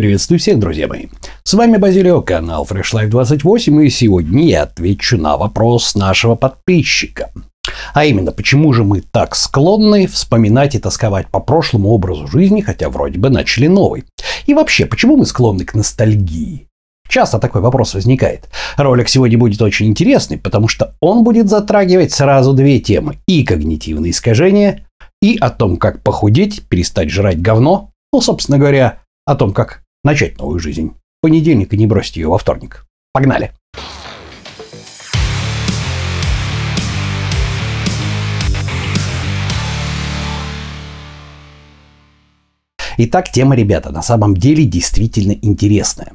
Приветствую всех, друзья мои. С вами Базилио, канал Fresh Life 28, и сегодня я отвечу на вопрос нашего подписчика. А именно, почему же мы так склонны вспоминать и тосковать по прошлому образу жизни, хотя вроде бы начали новый? И вообще, почему мы склонны к ностальгии? Часто такой вопрос возникает. Ролик сегодня будет очень интересный, потому что он будет затрагивать сразу две темы. И когнитивные искажения, и о том, как похудеть, перестать жрать говно, ну, собственно говоря, о том, как начать новую жизнь. Понедельник и не бросить ее во вторник. Погнали! Итак, тема, ребята, на самом деле действительно интересная.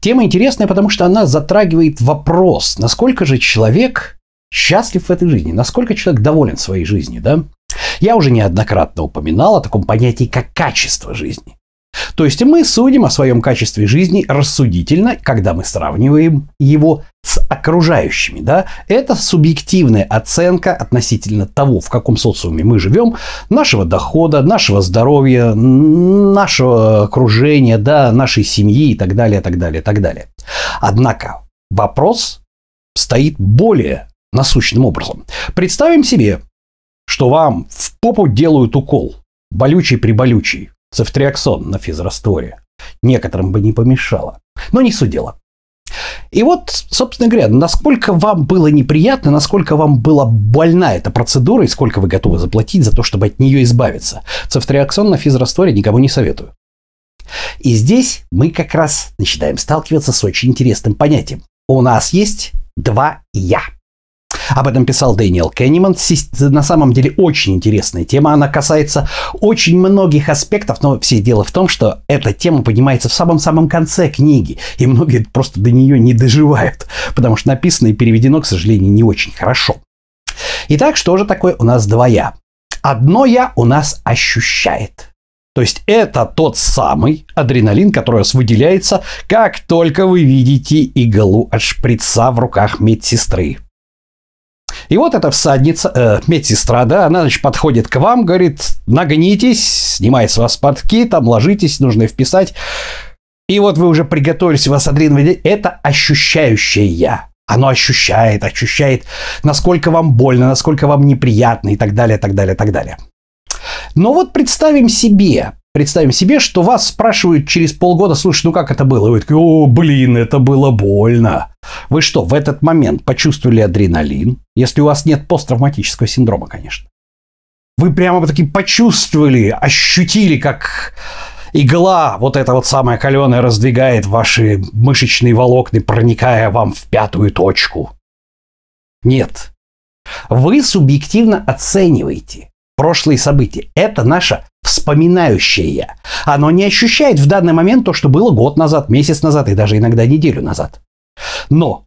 Тема интересная, потому что она затрагивает вопрос, насколько же человек счастлив в этой жизни, насколько человек доволен своей жизнью, да? Я уже неоднократно упоминал о таком понятии, как качество жизни. То есть мы судим о своем качестве жизни рассудительно, когда мы сравниваем его с окружающими. Да? Это субъективная оценка относительно того, в каком социуме мы живем, нашего дохода, нашего здоровья, нашего окружения, да, нашей семьи и так далее, так далее, так далее. Однако вопрос стоит более насущным образом. Представим себе, что вам в попу делают укол, болючий-приболючий, цефтриаксон на физрастворе. Некоторым бы не помешало. Но не суть дела. И вот, собственно говоря, насколько вам было неприятно, насколько вам была больна эта процедура и сколько вы готовы заплатить за то, чтобы от нее избавиться. Цефтриаксон на физрастворе никому не советую. И здесь мы как раз начинаем сталкиваться с очень интересным понятием. У нас есть два «я». Об этом писал Дэниел Кенниман. На самом деле очень интересная тема. Она касается очень многих аспектов, но все дело в том, что эта тема поднимается в самом-самом конце книги, и многие просто до нее не доживают, потому что написано и переведено, к сожалению, не очень хорошо. Итак, что же такое у нас два «я»? Одно «я» у нас ощущает – то есть это тот самый адреналин, который у вас выделяется, как только вы видите иглу от шприца в руках медсестры. И вот эта всадница, э, медсестра, да, она, значит, подходит к вам, говорит, нагнитесь, снимает с вас портки, там ложитесь, нужно вписать. И вот вы уже приготовились, у вас адреналин, это ощущающее я. Оно ощущает, ощущает, насколько вам больно, насколько вам неприятно и так далее, так далее, так далее. Но вот представим себе, Представим себе, что вас спрашивают через полгода, слушай, ну как это было? И вы такие, о, блин, это было больно. Вы что, в этот момент почувствовали адреналин? Если у вас нет посттравматического синдрома, конечно. Вы прямо таки почувствовали, ощутили, как игла, вот эта вот самая каленая, раздвигает ваши мышечные волокна, проникая вам в пятую точку. Нет. Вы субъективно оцениваете прошлые события. Это наше вспоминающее. Оно не ощущает в данный момент то, что было год назад, месяц назад и даже иногда неделю назад. Но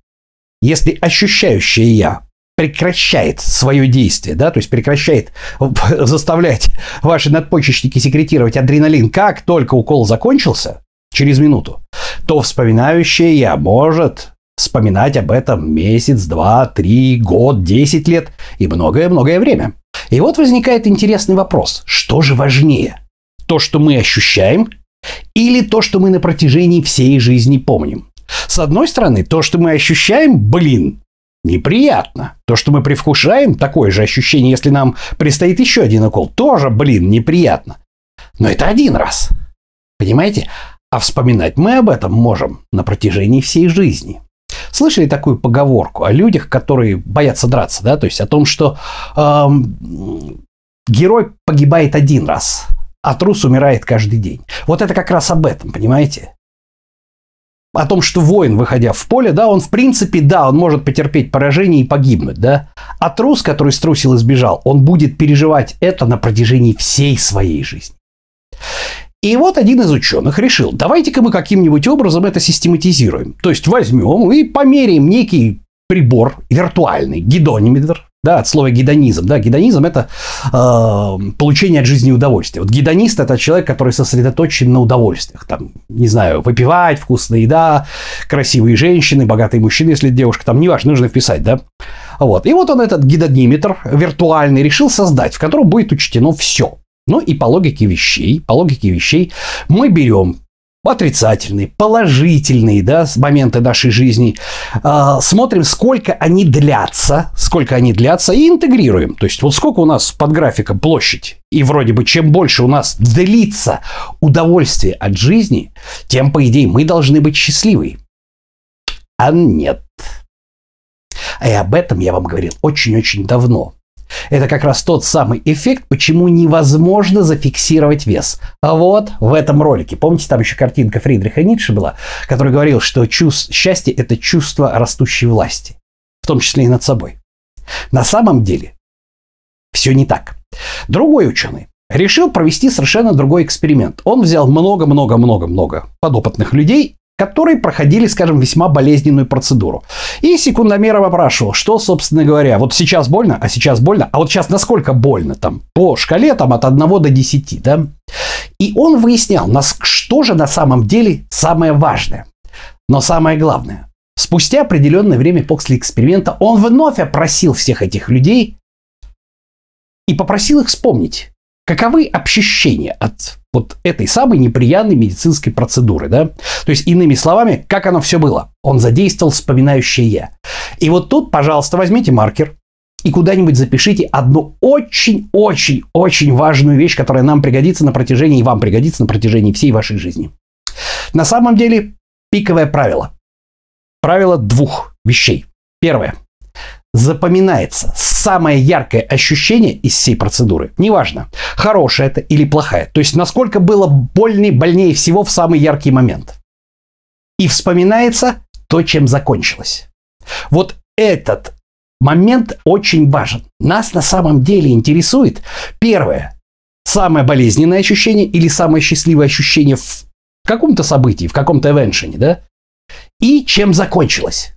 если ощущающее я прекращает свое действие, да, то есть прекращает заставлять ваши надпочечники секретировать адреналин, как только укол закончился, через минуту, то вспоминающее я может вспоминать об этом месяц, два, три, год, десять лет и многое-многое время. И вот возникает интересный вопрос. Что же важнее? То, что мы ощущаем, или то, что мы на протяжении всей жизни помним? С одной стороны, то, что мы ощущаем, блин, неприятно. То, что мы привкушаем, такое же ощущение, если нам предстоит еще один укол, тоже, блин, неприятно. Но это один раз. Понимаете? А вспоминать мы об этом можем на протяжении всей жизни. Слышали такую поговорку о людях, которые боятся драться, да, то есть о том, что эм, герой погибает один раз, а трус умирает каждый день. Вот это как раз об этом, понимаете? О том, что воин, выходя в поле, да, он в принципе, да, он может потерпеть поражение и погибнуть, да. А трус, который струсил и сбежал, он будет переживать это на протяжении всей своей жизни. И вот один из ученых решил, давайте-ка мы каким-нибудь образом это систематизируем. То есть возьмем и померяем некий прибор виртуальный, гидониметр, да, от слова гедонизм. Да, гедонизм – это э, получение от жизни удовольствия. Вот гедонист – это человек, который сосредоточен на удовольствиях. Там, не знаю, выпивать, вкусная еда, красивые женщины, богатые мужчины, если девушка, там, неважно, нужно вписать, да. Вот. И вот он этот гидониметр виртуальный решил создать, в котором будет учтено все. Ну и по логике вещей, по логике вещей мы берем отрицательные, положительные да, моменты нашей жизни, э, смотрим, сколько они длятся, сколько они длятся, и интегрируем. То есть вот сколько у нас под графиком площадь, и вроде бы чем больше у нас длится удовольствие от жизни, тем, по идее, мы должны быть счастливы. А нет. И об этом я вам говорил очень-очень давно. Это как раз тот самый эффект, почему невозможно зафиксировать вес. А вот в этом ролике. Помните, там еще картинка Фридриха Ницше была, который говорил, что чувств, счастье – это чувство растущей власти, в том числе и над собой. На самом деле все не так. Другой ученый решил провести совершенно другой эксперимент. Он взял много-много-много-много подопытных людей которые проходили, скажем, весьма болезненную процедуру. И секундомером опрашивал, что, собственно говоря, вот сейчас больно, а сейчас больно, а вот сейчас насколько больно там по шкале там от 1 до 10, да? И он выяснял, что же на самом деле самое важное. Но самое главное, спустя определенное время после эксперимента он вновь опросил всех этих людей и попросил их вспомнить, каковы ощущения от вот этой самой неприятной медицинской процедуры, да? То есть, иными словами, как оно все было? Он задействовал вспоминающее «я». И вот тут, пожалуйста, возьмите маркер и куда-нибудь запишите одну очень-очень-очень важную вещь, которая нам пригодится на протяжении, и вам пригодится на протяжении всей вашей жизни. На самом деле, пиковое правило. Правило двух вещей. Первое – запоминается самое яркое ощущение из всей процедуры. Неважно, хорошая это или плохая. То есть, насколько было больнее, больнее всего в самый яркий момент. И вспоминается то, чем закончилось. Вот этот момент очень важен. Нас на самом деле интересует первое, самое болезненное ощущение или самое счастливое ощущение в каком-то событии, в каком-то эвеншене, да? И чем закончилось.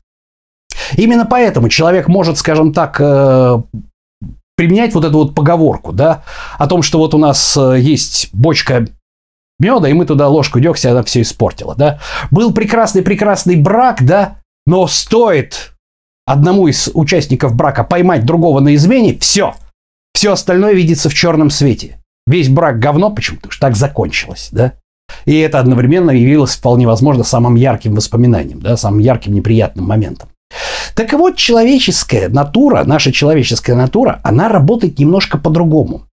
Именно поэтому человек может, скажем так, э, применять вот эту вот поговорку, да, о том, что вот у нас э, есть бочка меда, и мы туда ложку дегтя, она все испортила, да. Был прекрасный-прекрасный брак, да, но стоит одному из участников брака поймать другого на измене, все, все остальное видится в черном свете. Весь брак говно, почему? Потому что так закончилось, да. И это одновременно явилось вполне возможно самым ярким воспоминанием, да, самым ярким неприятным моментом. Так вот, человеческая натура, наша человеческая натура, она работает немножко по-другому.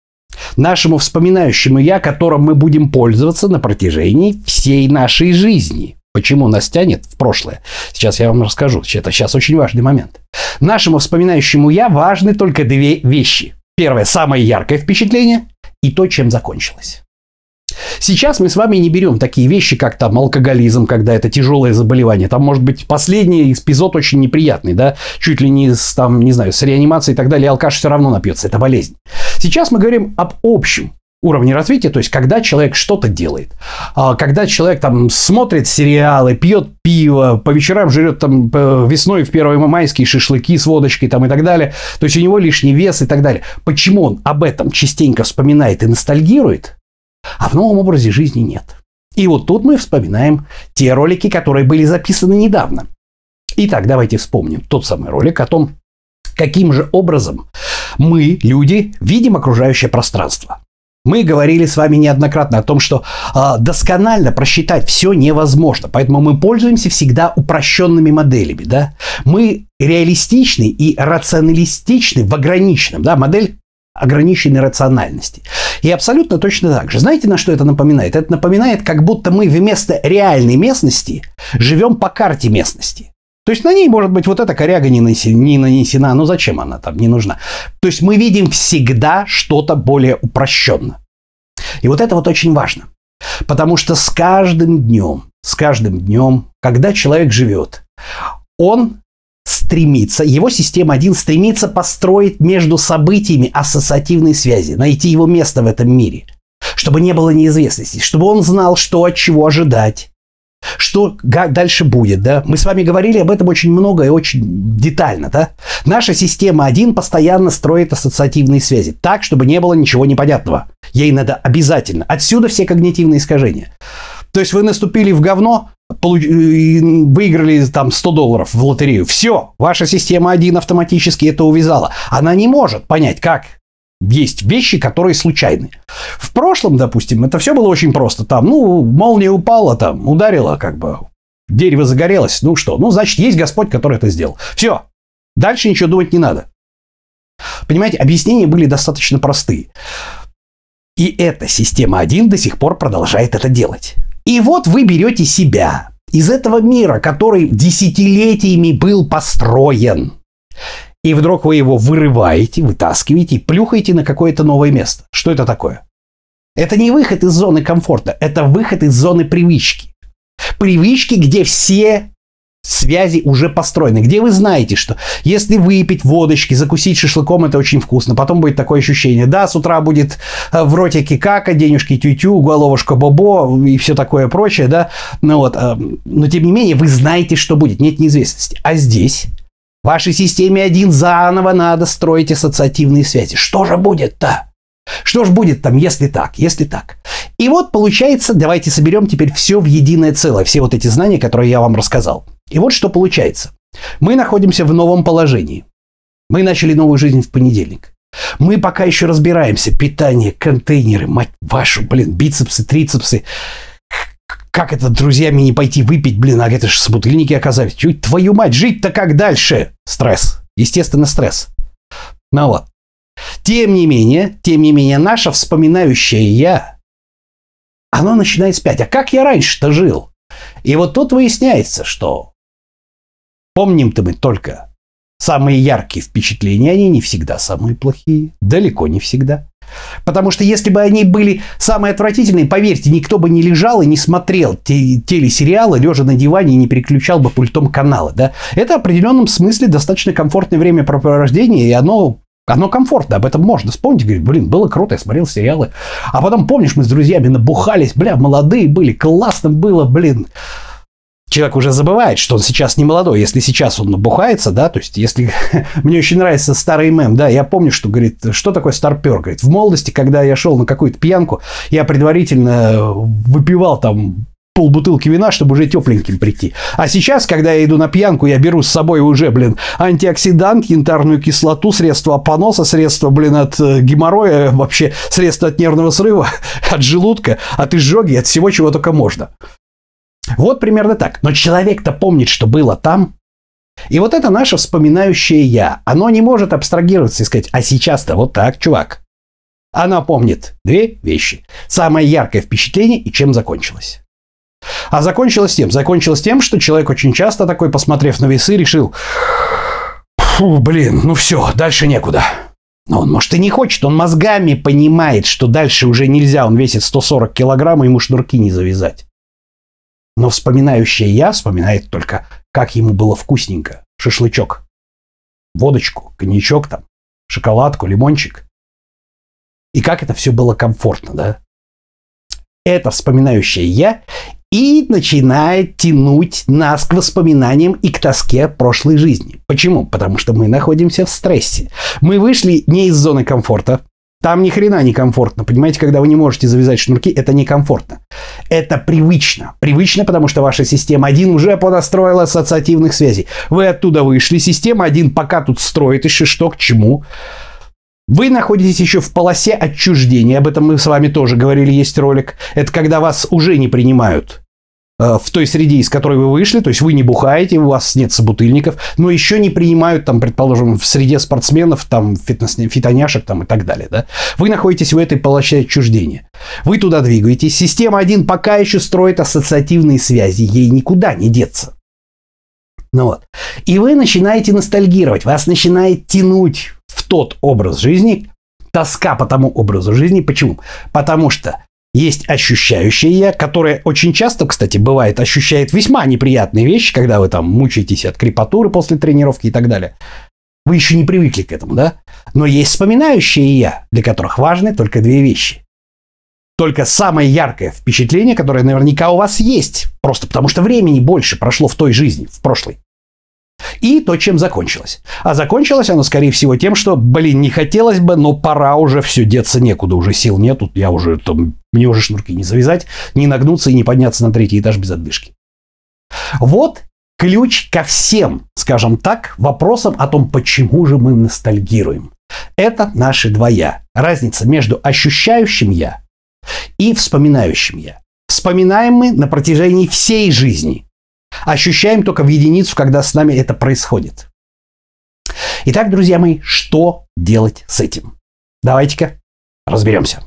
Нашему вспоминающему «я», которым мы будем пользоваться на протяжении всей нашей жизни. Почему нас тянет в прошлое? Сейчас я вам расскажу. Это сейчас очень важный момент. Нашему вспоминающему «я» важны только две вещи. Первое – самое яркое впечатление и то, чем закончилось. Сейчас мы с вами не берем такие вещи, как там алкоголизм, когда это тяжелое заболевание. Там может быть последний эпизод очень неприятный, да, чуть ли не с, там, не знаю, с реанимацией и так далее, алкаш все равно напьется, это болезнь. Сейчас мы говорим об общем уровне развития, то есть когда человек что-то делает, а, когда человек там смотрит сериалы, пьет пиво, по вечерам жрет там весной в первые майские шашлыки с водочкой там и так далее, то есть у него лишний вес и так далее. Почему он об этом частенько вспоминает и ностальгирует? А в новом образе жизни нет. И вот тут мы вспоминаем те ролики, которые были записаны недавно. Итак, давайте вспомним тот самый ролик о том, каким же образом мы, люди, видим окружающее пространство. Мы говорили с вами неоднократно о том, что э, досконально просчитать все невозможно, поэтому мы пользуемся всегда упрощенными моделями. Да? Мы реалистичны и рационалистичны в ограниченном. Да? Модель ограниченной рациональности. И абсолютно точно так же. Знаете, на что это напоминает? Это напоминает, как будто мы вместо реальной местности живем по карте местности. То есть на ней, может быть, вот эта коряга не, нанесена, не нанесена, но зачем она там не нужна? То есть мы видим всегда что-то более упрощенно. И вот это вот очень важно. Потому что с каждым днем, с каждым днем, когда человек живет, он стремится, его система 1 стремится построить между событиями ассоциативные связи, найти его место в этом мире, чтобы не было неизвестности, чтобы он знал, что от чего ожидать, что дальше будет, да? Мы с вами говорили об этом очень много и очень детально, да? Наша система 1 постоянно строит ассоциативные связи так, чтобы не было ничего непонятного. Ей надо обязательно. Отсюда все когнитивные искажения. То есть вы наступили в говно, выиграли там 100 долларов в лотерею. Все, ваша система 1 автоматически это увязала. Она не может понять, как есть вещи, которые случайны. В прошлом, допустим, это все было очень просто. Там, ну, молния упала, там, ударила, как бы, дерево загорелось. Ну что, ну, значит, есть Господь, который это сделал. Все. Дальше ничего думать не надо. Понимаете, объяснения были достаточно простые. И эта система 1 до сих пор продолжает это делать. И вот вы берете себя из этого мира, который десятилетиями был построен. И вдруг вы его вырываете, вытаскиваете плюхаете на какое-то новое место. Что это такое? Это не выход из зоны комфорта, это выход из зоны привычки. Привычки, где все связи уже построены, где вы знаете, что если выпить водочки, закусить шашлыком, это очень вкусно. Потом будет такое ощущение, да, с утра будет э, в ротике кака, денежки тютю, головушка бобо и все такое прочее, да. Ну вот, э, но тем не менее вы знаете, что будет, нет неизвестности. А здесь в вашей системе один заново надо строить ассоциативные связи. Что же будет-то? Что ж будет там, если так, если так? И вот получается, давайте соберем теперь все в единое целое, все вот эти знания, которые я вам рассказал. И вот что получается. Мы находимся в новом положении. Мы начали новую жизнь в понедельник. Мы пока еще разбираемся. Питание, контейнеры, мать вашу, блин, бицепсы, трицепсы. Как это друзьями не пойти выпить, блин, а это же собутыльники оказались. Чуть твою мать, жить-то как дальше? Стресс. Естественно, стресс. Ну вот. Тем не менее, тем не менее, наше вспоминающее «я», оно начинает спять. А как я раньше-то жил? И вот тут выясняется, что помним-то мы только самые яркие впечатления, они не всегда самые плохие, далеко не всегда. Потому что если бы они были самые отвратительные, поверьте, никто бы не лежал и не смотрел те, телесериалы, лежа на диване и не переключал бы пультом каналы. Да? Это в определенном смысле достаточно комфортное времяпрепровождение, и оно оно комфортно, об этом можно вспомнить. Говорит, блин, было круто, я смотрел сериалы. А потом, помнишь, мы с друзьями набухались, бля, молодые были, классно было, блин человек уже забывает, что он сейчас не молодой. Если сейчас он набухается, да, то есть если... Мне очень нравится старый мем, да, я помню, что, говорит, что такое старпер, говорит, в молодости, когда я шел на какую-то пьянку, я предварительно выпивал там полбутылки вина, чтобы уже тепленьким прийти. А сейчас, когда я иду на пьянку, я беру с собой уже, блин, антиоксидант, янтарную кислоту, средства от поноса, средства, блин, от э, геморроя, вообще средства от нервного срыва, от желудка, от изжоги, от всего, чего только можно. Вот примерно так. Но человек-то помнит, что было там. И вот это наше вспоминающее «я». Оно не может абстрагироваться и сказать, а сейчас-то вот так, чувак. Она помнит две вещи. Самое яркое впечатление и чем закончилось. А закончилось тем? Закончилось тем, что человек очень часто такой, посмотрев на весы, решил, фу, блин, ну все, дальше некуда. Но он, может, и не хочет, он мозгами понимает, что дальше уже нельзя, он весит 140 килограмм, ему шнурки не завязать. Но вспоминающее я вспоминает только, как ему было вкусненько. Шашлычок. Водочку, коньячок там, шоколадку, лимончик. И как это все было комфортно, да? Это вспоминающее я и начинает тянуть нас к воспоминаниям и к тоске прошлой жизни. Почему? Потому что мы находимся в стрессе. Мы вышли не из зоны комфорта, там ни хрена не комфортно. Понимаете, когда вы не можете завязать шнурки, это некомфортно. Это привычно. Привычно, потому что ваша система 1 уже подостроила ассоциативных связей. Вы оттуда вышли. Система 1 пока тут строит еще что к чему. Вы находитесь еще в полосе отчуждения. Об этом мы с вами тоже говорили, есть ролик. Это когда вас уже не принимают. Э, в той среде, из которой вы вышли, то есть вы не бухаете, у вас нет собутыльников, но еще не принимают, там, предположим, в среде спортсменов, там, фитнес, фитоняшек там, и так далее. Да? Вы находитесь в этой полосе отчуждения. Вы туда двигаетесь. Система 1 пока еще строит ассоциативные связи, ей никуда не деться. Ну вот. И вы начинаете ностальгировать, вас начинает тянуть в тот образ жизни, тоска по тому образу жизни. Почему? Потому что есть ощущающее я, которое очень часто, кстати, бывает, ощущает весьма неприятные вещи, когда вы там мучаетесь от крепатуры после тренировки и так далее. Вы еще не привыкли к этому, да? Но есть вспоминающее я, для которых важны только две вещи. Только самое яркое впечатление, которое наверняка у вас есть, просто потому что времени больше прошло в той жизни, в прошлой. И то, чем закончилось. А закончилось оно, скорее всего, тем, что, блин, не хотелось бы, но пора уже все, деться некуда, уже сил нету, я уже там, мне уже шнурки не завязать, не нагнуться и не подняться на третий этаж без отдышки. Вот ключ ко всем, скажем так, вопросам о том, почему же мы ностальгируем. Это наши два «я». Разница между ощущающим «я» и вспоминающим «я». Вспоминаем мы на протяжении всей жизни. Ощущаем только в единицу, когда с нами это происходит. Итак, друзья мои, что делать с этим? Давайте-ка разберемся.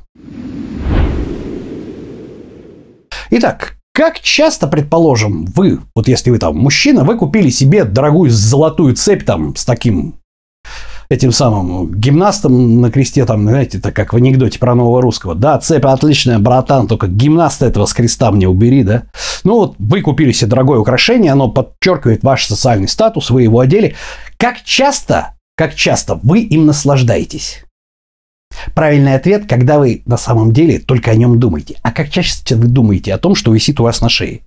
Итак, как часто, предположим, вы, вот если вы там мужчина, вы купили себе дорогую золотую цепь там с таким этим самым гимнастом на кресте, там, знаете, это как в анекдоте про нового русского. Да, цепь отличная, братан, только гимнаста этого с креста мне убери, да. Ну вот вы купили себе дорогое украшение, оно подчеркивает ваш социальный статус, вы его одели. Как часто, как часто вы им наслаждаетесь? Правильный ответ, когда вы на самом деле только о нем думаете. А как часто вы думаете о том, что висит у вас на шее?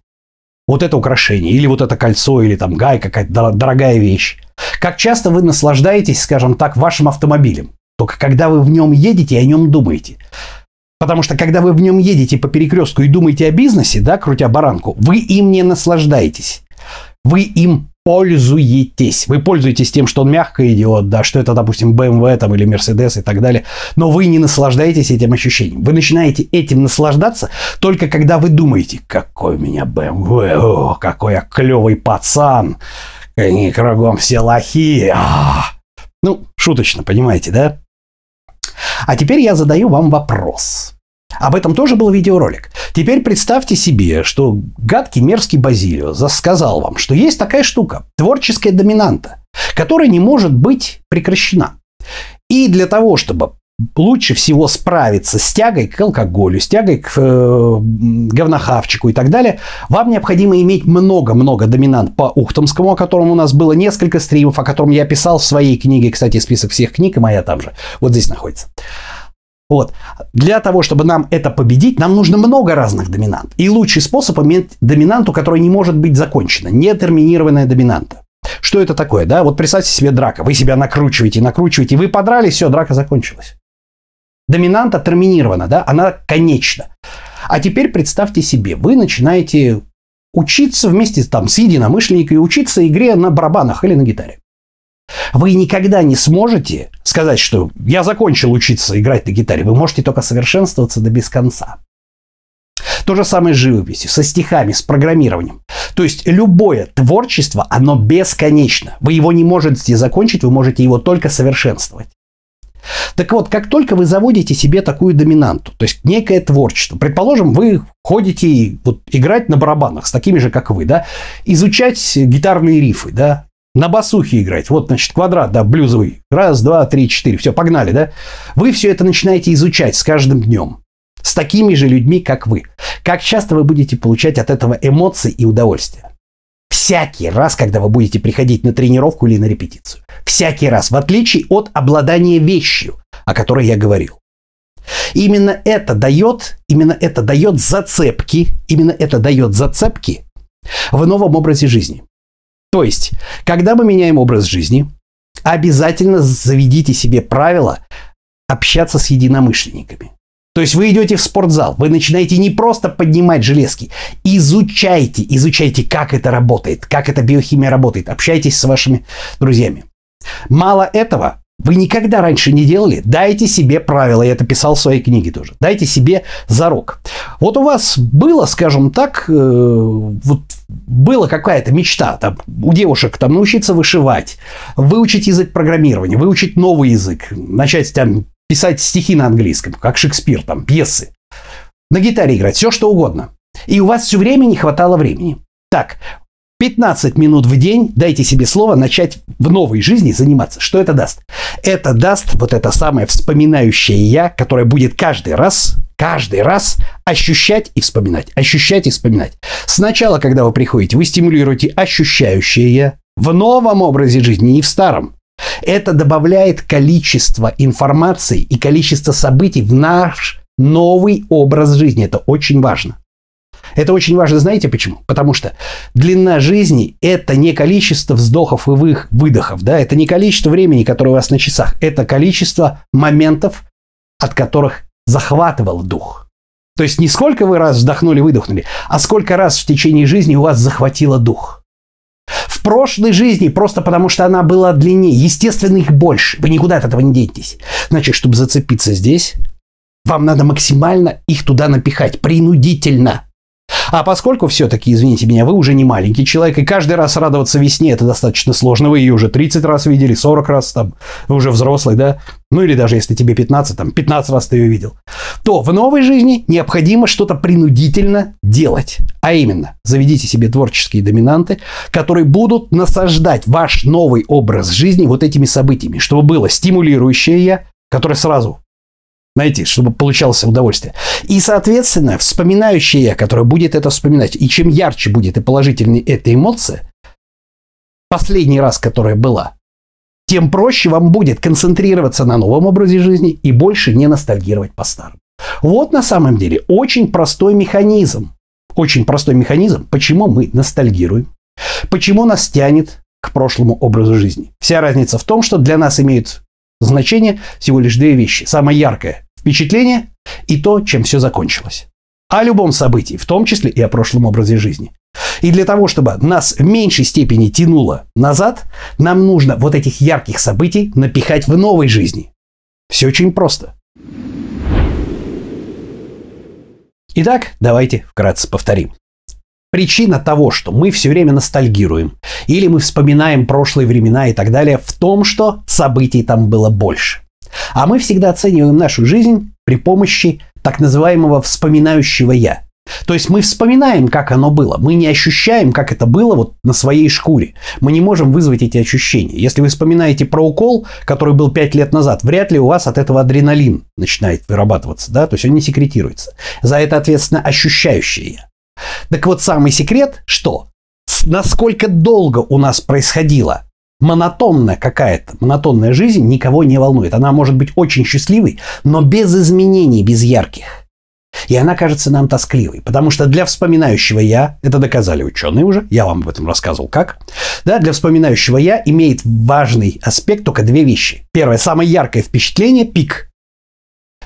Вот это украшение, или вот это кольцо, или там гай, какая-то дорогая вещь. Как часто вы наслаждаетесь, скажем так, вашим автомобилем? Только когда вы в нем едете и о нем думаете. Потому что когда вы в нем едете по перекрестку и думаете о бизнесе, да, крутя баранку, вы им не наслаждаетесь. Вы им пользуетесь. Вы пользуетесь тем, что он мягко идет, да, что это, допустим, BMW там, или Mercedes и так далее, но вы не наслаждаетесь этим ощущением. Вы начинаете этим наслаждаться только когда вы думаете, какой у меня BMW, о, какой я клевый пацан, они кругом все лохи. А! Ну, шуточно, понимаете, да? А теперь я задаю вам вопрос. Об этом тоже был видеоролик. Теперь представьте себе, что гадкий мерзкий Базилио сказал вам, что есть такая штука, творческая доминанта, которая не может быть прекращена. И для того, чтобы лучше всего справиться с тягой к алкоголю, с тягой к э, говнохавчику и так далее, вам необходимо иметь много-много доминант по Ухтомскому, о котором у нас было несколько стримов, о котором я писал в своей книге, кстати, список всех книг, и моя там же, вот здесь находится. Вот. Для того, чтобы нам это победить, нам нужно много разных доминант. И лучший способ иметь доминанту, которая не может быть закончена. Нетерминированная доминанта. Что это такое, да? Вот представьте себе драка. Вы себя накручиваете, накручиваете, вы подрались, все, драка закончилась. Доминанта терминирована, да? Она конечна. А теперь представьте себе, вы начинаете учиться вместе там, с единомышленниками, учиться игре на барабанах или на гитаре. Вы никогда не сможете сказать, что я закончил учиться играть на гитаре. Вы можете только совершенствоваться до без конца. То же самое с живописью, со стихами, с программированием. То есть любое творчество, оно бесконечно. Вы его не можете закончить, вы можете его только совершенствовать. Так вот, как только вы заводите себе такую доминанту, то есть некое творчество, предположим, вы ходите вот, играть на барабанах с такими же, как вы, да, изучать гитарные рифы, да, на басухе играть. Вот, значит, квадрат, да, блюзовый. Раз, два, три, четыре. Все, погнали, да? Вы все это начинаете изучать с каждым днем. С такими же людьми, как вы. Как часто вы будете получать от этого эмоции и удовольствия? Всякий раз, когда вы будете приходить на тренировку или на репетицию. Всякий раз, в отличие от обладания вещью, о которой я говорил. Именно это дает, именно это дает зацепки, именно это дает зацепки в новом образе жизни. То есть, когда мы меняем образ жизни, обязательно заведите себе правило общаться с единомышленниками. То есть вы идете в спортзал, вы начинаете не просто поднимать железки, изучайте, изучайте, как это работает, как эта биохимия работает, общайтесь с вашими друзьями. Мало этого, вы никогда раньше не делали, дайте себе правила, я это писал в своей книге тоже, дайте себе зарок. Вот у вас было, скажем так, э, вот была какая-то мечта там, у девушек там, научиться вышивать, выучить язык программирования, выучить новый язык, начать там писать стихи на английском, как Шекспир, там, пьесы, на гитаре играть, все что угодно. И у вас все время не хватало времени. Так, 15 минут в день дайте себе слово начать в новой жизни заниматься. Что это даст? Это даст вот это самое вспоминающее я, которое будет каждый раз, каждый раз ощущать и вспоминать, ощущать и вспоминать. Сначала, когда вы приходите, вы стимулируете ощущающее я в новом образе жизни, не в старом. Это добавляет количество информации и количество событий в наш новый образ жизни. Это очень важно. Это очень важно, знаете почему? Потому что длина жизни – это не количество вздохов и выдохов, да, это не количество времени, которое у вас на часах, это количество моментов, от которых захватывал дух. То есть не сколько вы раз вздохнули, выдохнули, а сколько раз в течение жизни у вас захватило дух. В прошлой жизни, просто потому что она была длиннее. Естественно, их больше. Вы никуда от этого не денетесь. Значит, чтобы зацепиться здесь, вам надо максимально их туда напихать, принудительно. А поскольку все-таки, извините меня, вы уже не маленький человек, и каждый раз радоваться весне это достаточно сложно, вы ее уже 30 раз видели, 40 раз, там, вы уже взрослый, да, ну или даже если тебе 15, там, 15 раз ты ее видел, то в новой жизни необходимо что-то принудительно делать. А именно, заведите себе творческие доминанты, которые будут насаждать ваш новый образ жизни вот этими событиями, чтобы было стимулирующее я, которое сразу знаете, чтобы получалось удовольствие. И, соответственно, вспоминающее я, которое будет это вспоминать, и чем ярче будет и положительнее эта эмоция, последний раз, которая была, тем проще вам будет концентрироваться на новом образе жизни и больше не ностальгировать по старому. Вот на самом деле очень простой механизм. Очень простой механизм, почему мы ностальгируем, почему нас тянет к прошлому образу жизни. Вся разница в том, что для нас имеют значение всего лишь две вещи. Самое яркое впечатление и то, чем все закончилось. О любом событии, в том числе и о прошлом образе жизни. И для того, чтобы нас в меньшей степени тянуло назад, нам нужно вот этих ярких событий напихать в новой жизни. Все очень просто. Итак, давайте вкратце повторим. Причина того, что мы все время ностальгируем, или мы вспоминаем прошлые времена и так далее, в том, что событий там было больше. А мы всегда оцениваем нашу жизнь при помощи так называемого вспоминающего «я». То есть мы вспоминаем, как оно было. Мы не ощущаем, как это было вот на своей шкуре. Мы не можем вызвать эти ощущения. Если вы вспоминаете про укол, который был 5 лет назад, вряд ли у вас от этого адреналин начинает вырабатываться. Да? То есть он не секретируется. За это ответственно ощущающее я. Так вот, самый секрет, что насколько долго у нас происходило монотонная какая-то, монотонная жизнь никого не волнует. Она может быть очень счастливой, но без изменений, без ярких. И она кажется нам тоскливой, потому что для вспоминающего «я», это доказали ученые уже, я вам об этом рассказывал как, да, для вспоминающего «я» имеет важный аспект только две вещи. Первое, самое яркое впечатление – пик.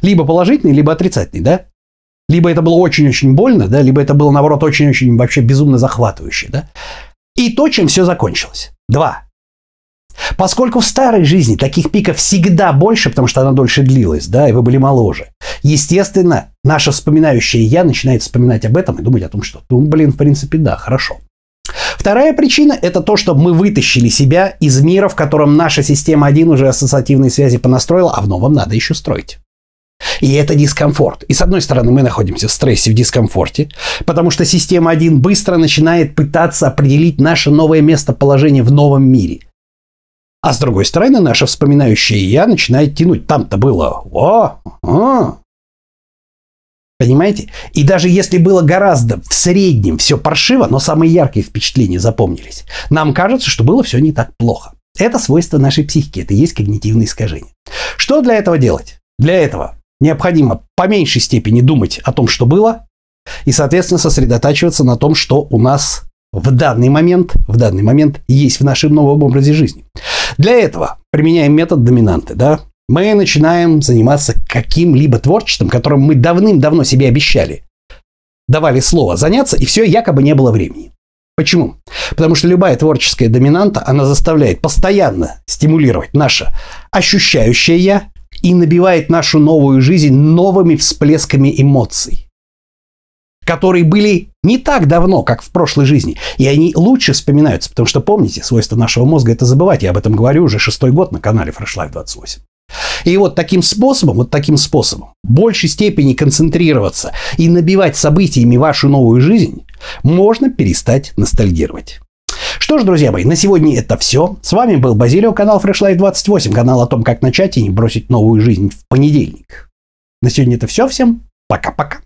Либо положительный, либо отрицательный, да? Либо это было очень-очень больно, да, либо это было, наоборот, очень-очень вообще безумно захватывающе, да? И то, чем все закончилось. Два. Поскольку в старой жизни таких пиков всегда больше, потому что она дольше длилась, да, и вы были моложе, естественно, наше вспоминающее «я» начинает вспоминать об этом и думать о том, что, ну, блин, в принципе, да, хорошо. Вторая причина – это то, что мы вытащили себя из мира, в котором наша система 1 уже ассоциативные связи понастроила, а в новом надо еще строить. И это дискомфорт. И с одной стороны, мы находимся в стрессе, в дискомфорте, потому что система 1 быстро начинает пытаться определить наше новое местоположение в новом мире – а с другой стороны, наше вспоминающее «я» начинает тянуть. Там-то было «О! О!» Понимаете? И даже если было гораздо в среднем все паршиво, но самые яркие впечатления запомнились, нам кажется, что было все не так плохо. Это свойство нашей психики, это и есть когнитивные искажения. Что для этого делать? Для этого необходимо по меньшей степени думать о том, что было, и, соответственно, сосредотачиваться на том, что у нас в данный момент, в данный момент есть в нашем новом образе жизни. Для этого применяем метод доминанты, да, мы начинаем заниматься каким-либо творчеством, которым мы давным-давно себе обещали. Давали слово заняться, и все, якобы не было времени. Почему? Потому что любая творческая доминанта, она заставляет постоянно стимулировать наше ощущающее «я» и набивает нашу новую жизнь новыми всплесками эмоций которые были не так давно, как в прошлой жизни. И они лучше вспоминаются, потому что помните, свойство нашего мозга это забывать. Я об этом говорю уже шестой год на канале Fresh Life 28. И вот таким способом, вот таким способом, в большей степени концентрироваться и набивать событиями вашу новую жизнь, можно перестать ностальгировать. Что ж, друзья мои, на сегодня это все. С вами был Базилио, канал Fresh Life 28, канал о том, как начать и не бросить новую жизнь в понедельник. На сегодня это все. Всем пока-пока.